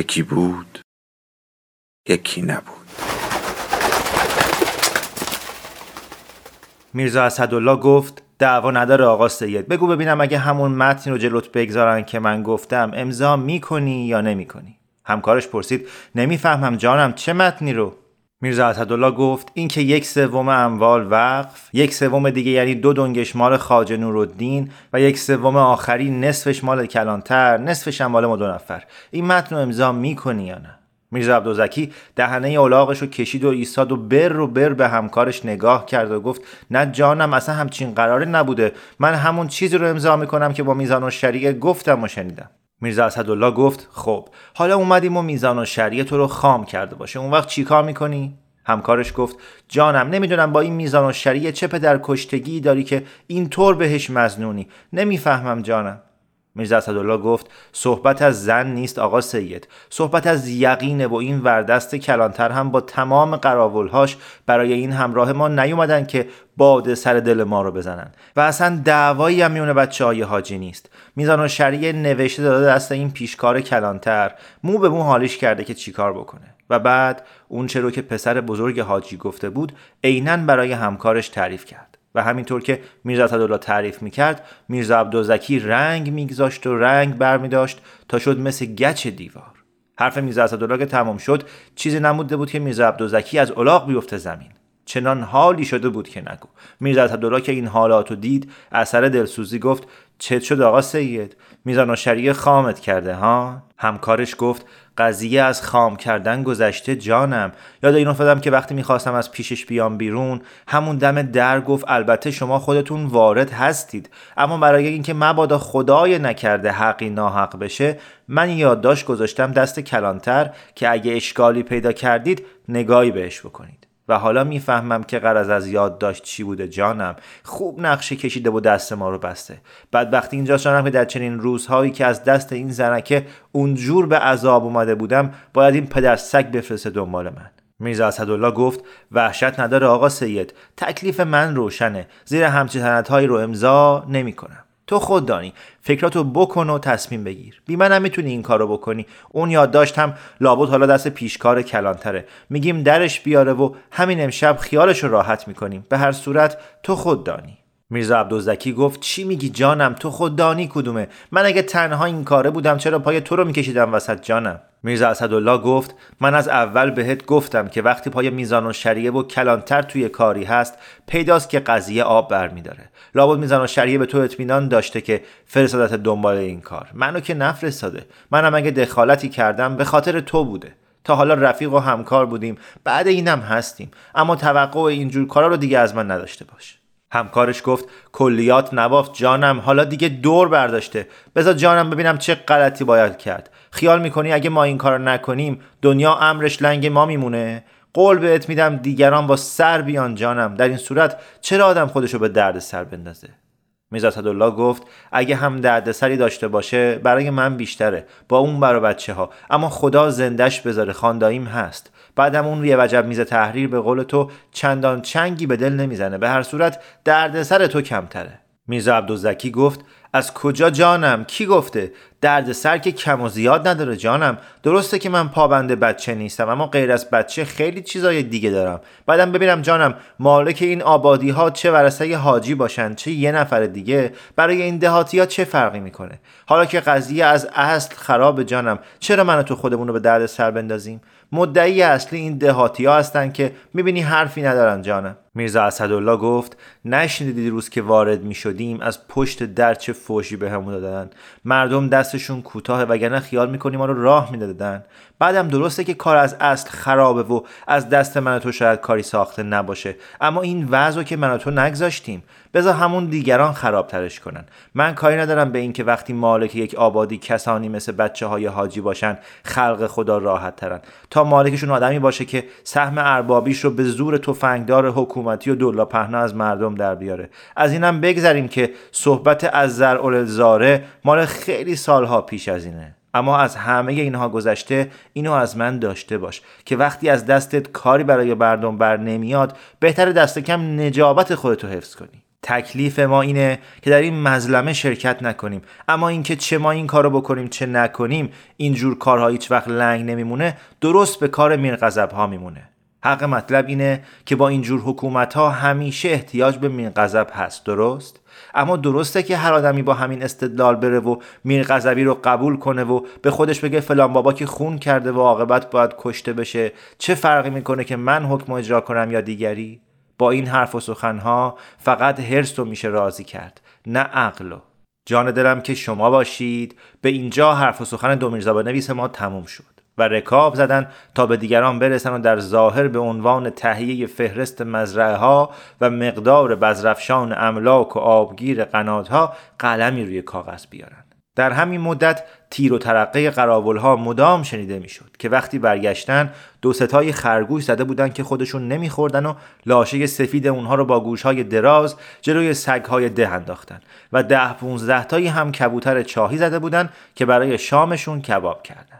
یکی بود یکی نبود. میرزا اسدالله گفت دعوا نداره آقا سید. بگو ببینم اگه همون متن رو جلوت بگذارن که من گفتم امضا می‌کنی یا نمی‌کنی؟ همکارش پرسید نمی‌فهمم جانم چه متنی رو؟ میرزا اسدالله گفت این که یک سوم اموال وقف یک سوم دیگه یعنی دو دنگش مال خواجه نورالدین و یک سوم آخری نصفش مال کلانتر نصفش هم مال ما دو نفر. این متن رو امضا می‌کنی یا نه؟ میرزا عبدالزکی دهنه اولاغش رو کشید و ایستاد و بر و بر به همکارش نگاه کرد و گفت نه جانم اصلا همچین قراره نبوده. من همون چیزی رو امضا می‌کنم که با میزان و شریعه گفتم و شنیدم. میرزا اسدالله گفت خب حالا اومدیم و میزان و شریعه تو رو خام کرده باشه. اون وقت چیکار می‌کنی؟ همکارش گفت جانم نمی‌دونم با این میزان و شریعه چه پدر کشتگی داری که اینطور بهش مزنونی. نمی‌فهمم جانم. میرزا اسدالله گفت صحبت از زن نیست آقا سید. صحبت از یقینه و این وردست کلانتر هم با تمام قراولهاش برای این همراه ما نیومدن که باد سر دل ما رو بزنن. و اصلا دعوایی هم میونه بچه های حاجی نیست. میزان و شریع نوشته داده دست این پیشکار کلانتر. مو به مو حالیش کرده که چیکار بکنه. و بعد اون چه رو که پسر بزرگ حاجی گفته بود عینا برای همکارش تعریف کرد. و همینطور که میرزا اسدالله تعریف می‌کرد میرزا عبدالزکی رنگ میگذاشت و رنگ برمیداشت تا شد مثل گچ دیوار. حرف میرزا اسدالله که تمام شد چیزی نموده بود که میرزا عبدالزکی از الاغ بیفته زمین. چنان حالی شده بود که نگو. میرزا عبدالله که این حالات رو دید اثر دلسوزی گفت چه شد آقا سید؟ میزان شریع خامت کرده ها؟ همکارش گفت قضیه از خام کردن گذشته جانم. یاد این افتادم که وقتی می‌خواستم از پیشش بیام بیرون همون دم در گفت البته شما خودتون وارد هستید. اما برای اینکه مبادا خدای نکرده حقی ناحق بشه من یادداشت گذاشتم دست کلانتر که اگه اشکالی پیدا کردید نگاهی بهش بکنید. و حالا می‌فهمم که قرض از یاد داشت چی بوده جانم. خوب نقشه کشیده و دست ما رو بسته. بعد وقتی اینجا جانم که در چنین روزهایی که از دست این زنکه اونجور به عذاب اومده بودم باید این پدر سگ بفرسته دنبال من. میرزا اسدالله گفت وحشت نداره آقا سید. تکلیف من روشنه. زیر همچین هایی رو امضا نمی‌کنم. تو خود دانی. فکراتو بکن و تصمیم بگیر. بی منم می‌تونی این کارو بکنی. اون یاد هم لابد حالا دست پیشکار کلانتره. میگیم درش بیاره و همین امشب خیالش رو راحت می‌کنیم. به هر صورت تو خود دانی. میرزا عبدالزکی گفت چی میگی جانم؟ تو خود دانی کدومه؟ من اگه تنها این کاره بودم چرا پای تو رو میکشیدم وسط جانم؟ میرزا اسدالله گفت من از اول بهت گفتم که وقتی پای میزان و شریعه و کلانتر توی کاری هست پیداست که قضیه آب برمیداره. لابد میزان و شریعه به تو اطمینان داشته که فرستادت دنبال این کار. منو که نفرستاده. منم اگه دخالتی کردم به خاطر تو بوده. تا حالا رفیق و همکار بودیم. بعد اینم هستیم. اما توقع اینجور کارا رو دیگه از من نداشته باش. همکارش گفت کلیات نبافت جانم. حالا دیگه دور برداشته. بذار جانم ببینم چه غلطی باید کرد. خیال می‌کنی اگه ما این کار نکنیم دنیا امرش لنگ ما میمونه؟ قول بهت میدم دیگران با سر بیان جانم. در این صورت چرا آدم خودشو به درد سر بندازه؟ میرزا الله گفت اگه هم دردسری داشته باشه برای من بیشتره. با اون برا بچه ها اما خدا زندش بذاره خانداییم هست. بعدم اون یه وجب میز تحریر به قول تو چندان چنگی به دل نمی‌زنه. به هر صورت دردسر تو کمتره. میرزا عبدالزکی گفت از کجا جانم؟ کی گفته؟ درد سر که کم و زیاد نداره جانم. درسته که من پابند بچه نیستم اما غیر از بچه خیلی چیزای دیگه دارم. بعدم ببینم جانم مالک این آبادی ها چه ورسه حاجی باشن چه یه نفر دیگه برای این دهاتی ها چه فرقی می‌کنه؟ حالا که قضیه از اصل خراب جانم چرا من تو خودمون رو به درد سر بندازیم؟ مدعی اصلی این دهاتی ها هستن که می‌بینی حرفی ندارن جانم. میرزا اسدالله گفت نشنیدی دیروز که وارد می شدیم از پشت در چه فوشی به همون دادن؟ مردم دستشون کوتاه وگرنه خیال می‌کنیم ما رو راه می‌دادن. بعدم درسته که کار از اصل خرابه و از دست من تو شاید کاری ساخته نباشه اما این وضع که من تو نگذاشتیم. بذار همون دیگران خرابترش کنن. من کاری ندارم به اینکه وقتی مالک یک آبادی کسانی مثل بچه های حاجی باشن خلق خدا راحت ترن تا مالکشون آدمی باشه که سهم اربابیش رو به زور تفنگدار حکومتی و دولا پهنا از مردم در بیاره. از اینم بگذریم که صحبت از زر زاره مال خیلی سالها پیش از اینه. اما از همه اینها گذشته اینو از من داشته باش که وقتی از دستت کاری برای مردم بر نمیاد بهتر دست کم نجابت خودتو حفظ کنی. تکلیف ما اینه که در این مظلمه شرکت نکنیم. اما اینکه چه ما این کارو بکنیم چه نکنیم اینجور کارها هیچ وقت لنگ نمیمونه درست به کار میرغضب ها میمونه. حق مطلب اینه که با اینجور حکومت ها همیشه احتیاج به میرغضب هست. درست؟ اما درسته که هر آدمی با همین استدلال بره و میرغضبی رو قبول کنه و به خودش بگه فلان بابا که خون کرده و عاقبت باید کشته بشه چه فرقی می‌کنه که من حکم اجرا کنم یا دیگری؟ با این حرف و سخنها فقط هرس رو میشه راضی کرد نه عقل جان دلم که شما باشید. به اینجا حرف و سخن دو میرزا نویس ما تموم شد. و رکاب زدن تا به دیگران برسن و در ظاهر به عنوان تهیه فهرست مزرعه ها و مقدار بزرفشان املاک و آبگیر قناتها قلمی روی کاغذ بیارن. در همین مدت تیر و ترقه قراول ها مدام شنیده می‌شد که وقتی برگشتن دو ستای خرگوش زده بودن که خودشون نمیخوردن و لاشه سفید اونها رو با گوش های دراز جلوی سگ های ده انداختن و ده پونزده تایی هم کبوتر چاهی زده بودن که برای شامشون کباب کردن.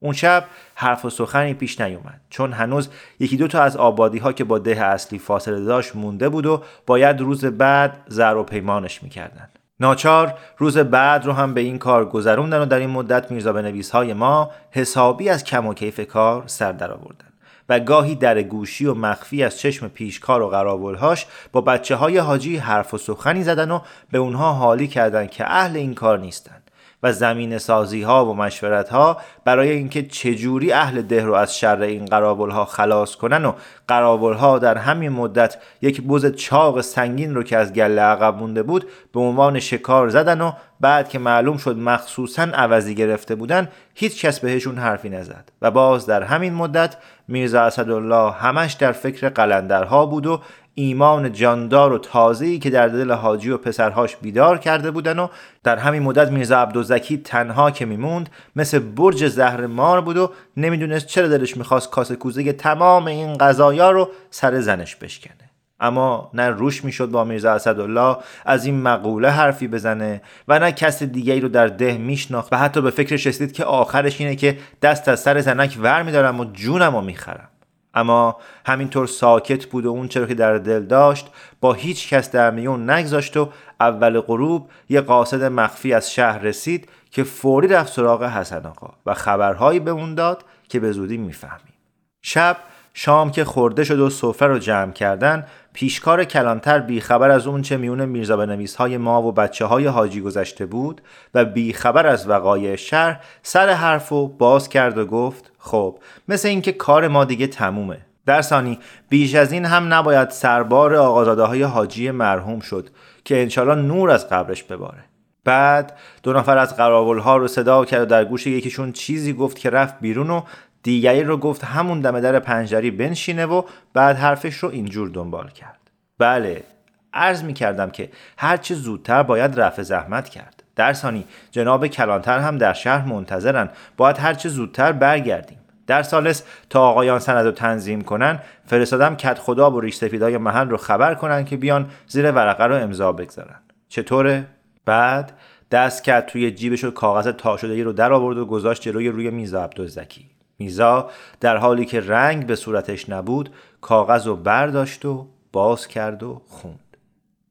اون شب حرف و سخنی پیش نیومد. چون هنوز یکی دو تا از آبادی ها که با ده اصلی فاصله داشت مونده بود و باید روز بعد زر و پیمانش می‌کردن. ناچار روز بعد رو هم به این کار گذروندن و در این مدت میرزا به نویس های ما حسابی از کم و کیف کار سر در آوردن و گاهی در گوشی و مخفی از چشم پیشکار و قراولهاش با بچه های حاجی حرف و سخنی زدن و به اونها حالی کردن که اهل این کار نیستن. و زمین سازی ها و مشورت ها برای اینکه چجوری اهل ده رو از شر این قرابل ها خلاص کنن و قرابل ها در همین مدت یک بز چاق سنگین رو که از گله عقب مونده بود به عنوان شکار زدن و بعد که معلوم شد مخصوصا عوضی گرفته بودن هیچ کس بهشون حرفی نزد. و باز در همین مدت میرزا اسدالله همش در فکر قلندرها بود و ایمان جاندار و تازه‌ای که در دل حاجی و پسرهاش بیدار کرده بودن و در همین مدت میرزا عبدالزکی تنها که میموند مثل برج زهر مار بود و نمی‌دونست چرا دلش می‌خواست کاسه کوزه تمام این غذایا رو سر زنش بشکنه. اما نه روش می‌شد با میرزا اسدالله از این مقوله حرفی بزنه و نه کس دیگری رو در ده میشناخت و حتی به فکرش رسید که آخرش اینه که دست از سر زنک ور میدارم و جونم رو می‌خرم. اما همینطور ساکت بود و اون چرا که در دل داشت با هیچ کس در میون نگذاشت و اول غروب یه قاصد مخفی از شهر رسید که فوری رفت سراغ حسن آقا و خبرهایی به اون داد که به زودی می‌فهمیم. شب شام که خورده شد و سفره رو جمع کردن پیشکار کلانتر بیخبر از اون چه میون میرزا بنویس های ما و بچه های حاجی گذشته بود و بیخبر از وقایع شهر سر حرف و باز کرد و گفت خب مثل اینکه کار ما دیگه تمومه. در ثانی بیش از این هم نباید سربار آقازاده های حاجی مرحوم شد که انشالله نور از قبرش بباره. بعد دو نفر از قراول ها رو صدا کرد و در گوش یکیشون چیزی گفت که رفت بیرون و دیگری رو گفت همون دم در پنجری بنشینه و بعد حرفش رو اینجور دنبال کرد. بله عرض می کردم که هرچه زودتر باید رفع زحمت کرد. در ثانی جناب کلانتر هم در شهر منتظرن. باید هرچه زودتر برگردیم. در سالس تا آقایان سند رو تنظیم کنن فرستادم کت خدا و ریش سفیدای محل رو خبر کنن که بیان زیر ورقه رو امضا بگذارن. چطوره؟ بعد دست کرد توی جیبش و کاغذ تا شده رو در آورد و گذاشت جلوی روی میز عبدالزکی. میزا در حالی که رنگ به صورتش نبود کاغذ رو برداشت و باز کرد و خوند.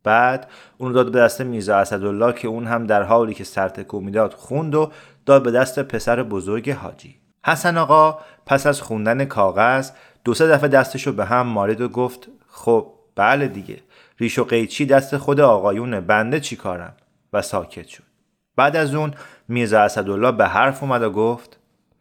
بعد اون داد به دست میزا اسدالله که اون هم در حالی که سرتکو می‌داد خوند و داد به دست پسر بزرگ حاجی. حسن آقا پس از خوندن کاغذ دو سه دفعه دستشو به هم مارید و گفت خب بله دیگه. ریش و قیچی دست خود آقایونه بنده چی کارم و ساکت شد. بعد از اون میرزا اسدالله به حرف اومد و گفت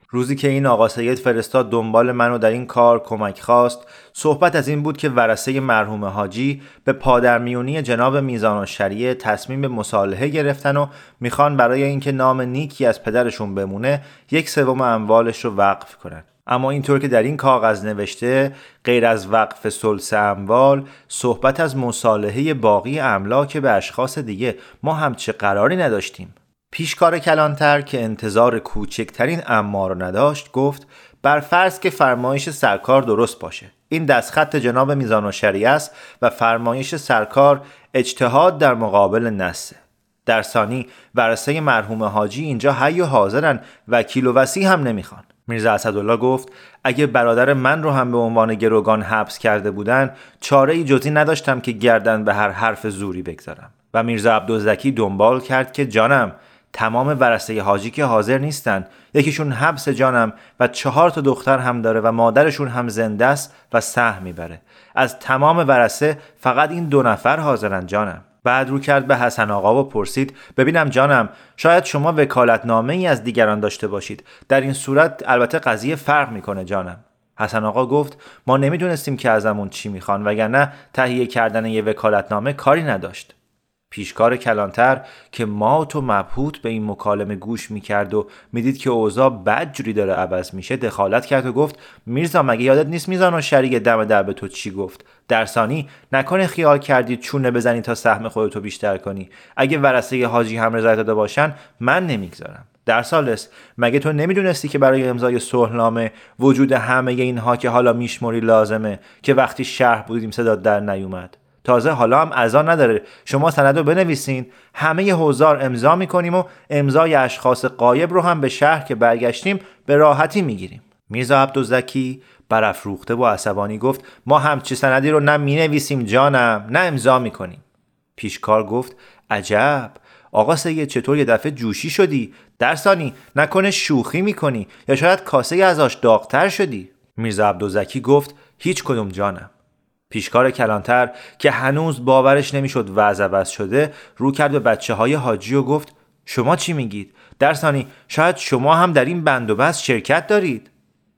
روزی که این آقا سید فرستاد دنبال منو در این کار کمک خواست. صحبت از این بود که ورسه مرحوم حاجی به پادرمیونی جناب میزان و شریعه تصمیم به مصالحه گرفتن و می‌خوان برای اینکه نام نیکی از پدرشون بمونه یک سوم اموالش رو وقف کنن. اما اینطور که در این کاغذ نوشته غیر از وقف سلس اموال صحبت از مصالحه باقی املاک به اشخاص دیگه. ما هم چه قراری نداشتیم. پیشکار کلانتر که انتظار کوچکترین اما رو نداشت گفت بر فرض که فرمایش سرکار درست باشه. این دستخط جناب میزان و است و فرمایش سرکار اجتهاد در مقابل نسه در ثانی ورسه مرحوم حاجی اینجا حی و حاضرن وکیل و وسی هم نمی‌خوان. میرزا اسدالله گفت اگه برادر من رو هم به عنوان گروگان حبس کرده بودن چاره ای جزی نداشتم که گردن به هر حرف زوری بگذارم. و میرزا عبدالزکی دنبال کرد که جانم تمام ورسه حاجی که حاضر نیستن. یکیشون حبس جانم و چهار تا دختر هم داره و مادرشون هم زنده است و سهم می‌بره. از تمام ورسه فقط این دو نفر حاضرن جانم. بعد رو کرد به حسن آقا و پرسید ببینم جانم شاید شما وکالتنامه ای از دیگران داشته باشید. در این صورت البته قضیه فرق می‌کنه جانم. حسن آقا گفت ما نمی‌دونستیم که ازمون چی می‌خوان وگرنه تهیه کردن یه وکالتنامه کاری نداشت. پیشکار کلانتر که مات و مبهوت به این مکالمه گوش می‌کرد و می‌دید که اوضاع بدجوری داره عوض میشه دخالت کرد و گفت میرزا مگه یادت نیست میزان و شریک دم در به تو چی گفت؟ درسانی نکنه خیال کردی چونه بزنی تا سهم خودتو بیشتر کنی. اگه ورسه حاجی هم رضایت داده باشن من نمی‌گذارم. در سالس مگه تو نمی‌دونستی که برای امضای صلحنامه وجود همه اینها که حالا میشمری لازمه که وقتی شهر بودیم صدا در نیومد؟ تازه حالا هم ازا نداره. شما سند رو بنویسین. همه حوزار امضا می‌کنیم و امضای اشخاص قایب رو هم به شهر که برگشتیم به راحتی می‌گیریم. میرزا عبدالزکی برافروخته و عصبانی گفت ما همچی سندی رو نه می‌نویسیم جانم نه امضا می‌کنیم. پیشکار گفت عجب. آقا سید چطور یه دفعه جوشی شدی؟ درسانی نکنه شوخی می‌کنی. یا شاید کاسه ازاش داغتر شدی. میرزا عبدالزکی گفت هیچ کدوم جانم. پیشکار کلانتر که هنوز باورش نمی‌شد وضع عوض شده رو کرد به بچه های حاجی و گفت شما چی میگید؟ در ثانی شاید شما هم در این بند و بست شرکت دارید؟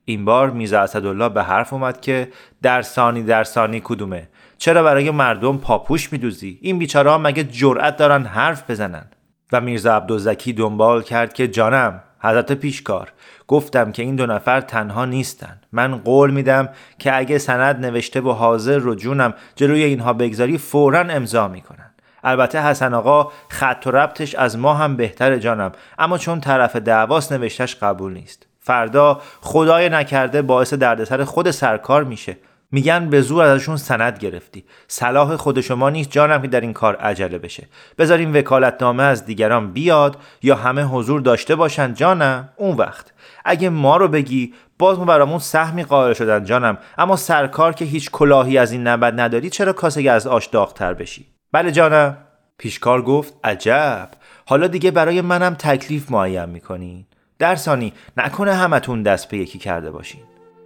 این بار میزا اسدالله به حرف اومد که در ثانی کدومه چرا برای مردم پاپوش میدوزی این بیچاره ها مگه جرأت دارن حرف بزنن و میرزا عبدالزکی دنبال کرد که جانم حضرت پیشکار. گفتم که این دو نفر تنها نیستن. من قول میدم که اگه سند نوشته و حاضر رو جونم جلوی اینها بگذاری فورا امضا می‌کنن. البته حسن آقا خط و ربطش از ما هم بهتر جانم اما چون طرف دعواست نوشتش قبول نیست. فردا خدای نکرده باعث دردسر خود سرکار میشه. میگن به زور ازشون سند گرفتی. صلاح خود شما نیست جانم که در این کار عجله بشه. بذاریم وکالتنامه از دیگران بیاد یا همه حضور داشته باشن. جانم اون وقت. اگه ما رو بگی باز ما برامون سهمی قائل شدن جانم. اما سرکار که هیچ کلاهی از این نبد نداری چرا کاسه از آش داغتر بشی؟ بله جانم. پیشکار گفت عجب. حالا دیگه برای منم تکلیف معین می‌کنین. در ثانی نکنه همتون دست به یکی کرده باشین.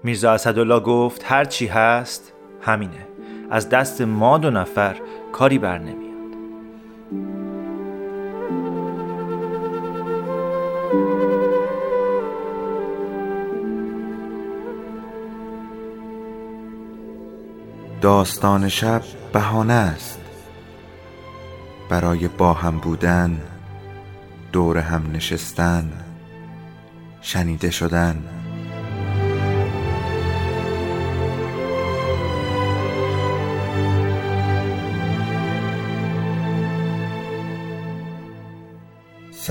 میرزا اسدالله گفت هر چی هست همینه. از دست ما دو نفر کاری بر نمیاد. داستان شب بهانه است. برای با هم بودن دور هم نشستن شنیده شدن.